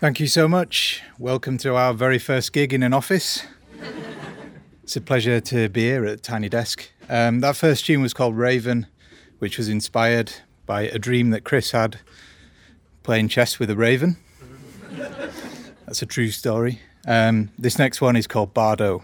Thank you so much. Welcome to our very first gig in an office. it's a pleasure to be here at Tiny Desk. Um, that first tune was called Raven, which was inspired by a dream that Chris had playing chess with a raven. That's a true story. Um, this next one is called Bardo.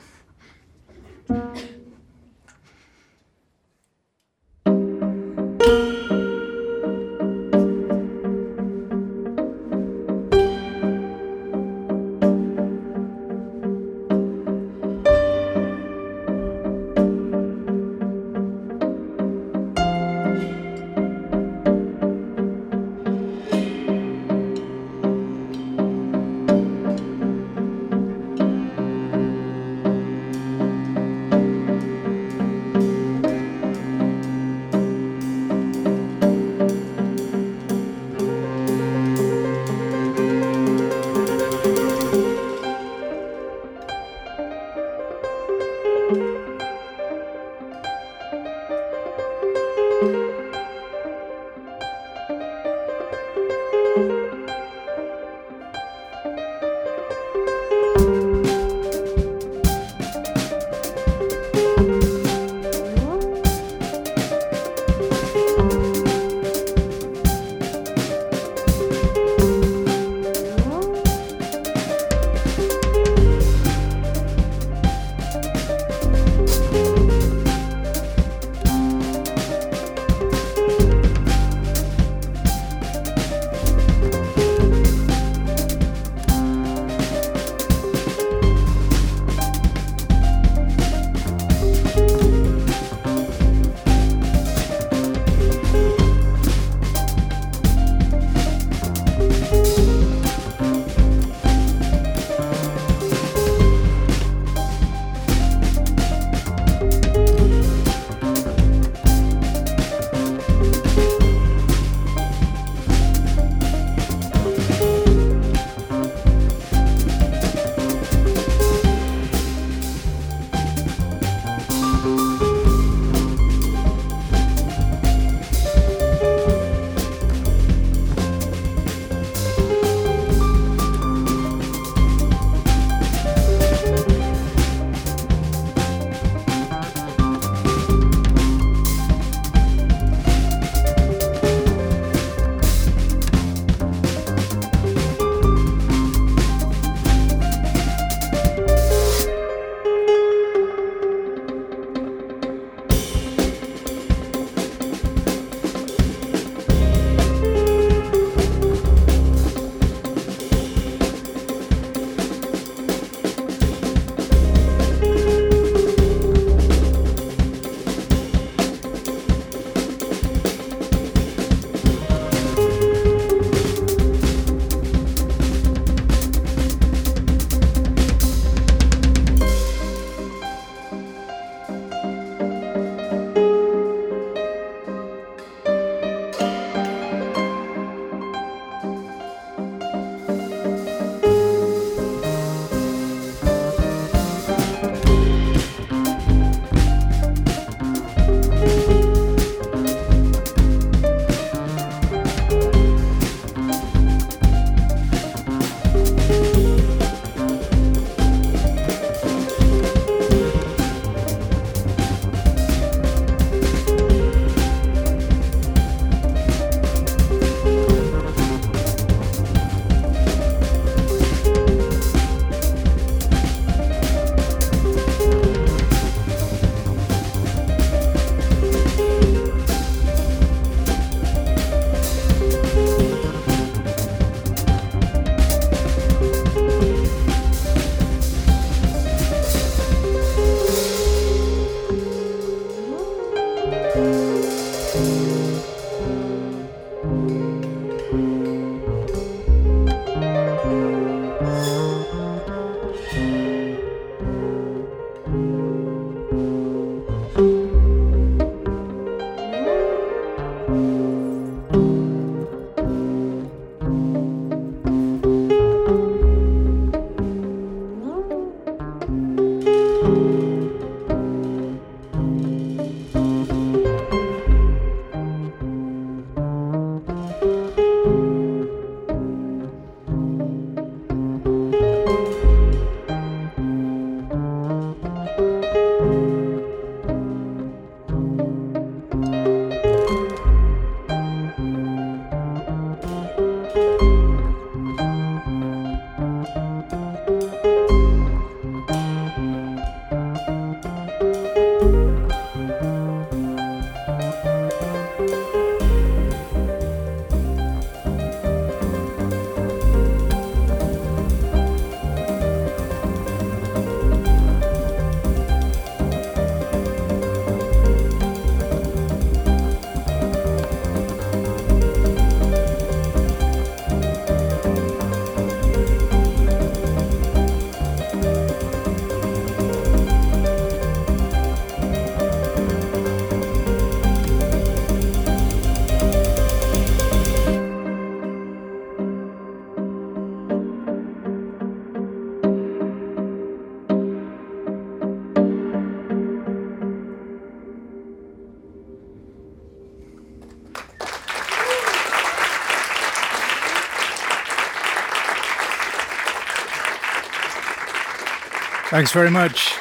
Thanks very much.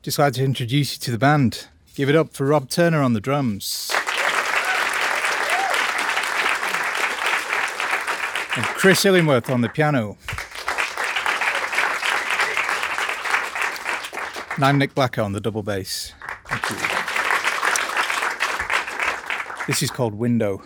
Just like to introduce you to the band. Give it up for Rob Turner on the drums. And Chris Illingworth on the piano. And I'm Nick Blacka on the double bass. This is called Window.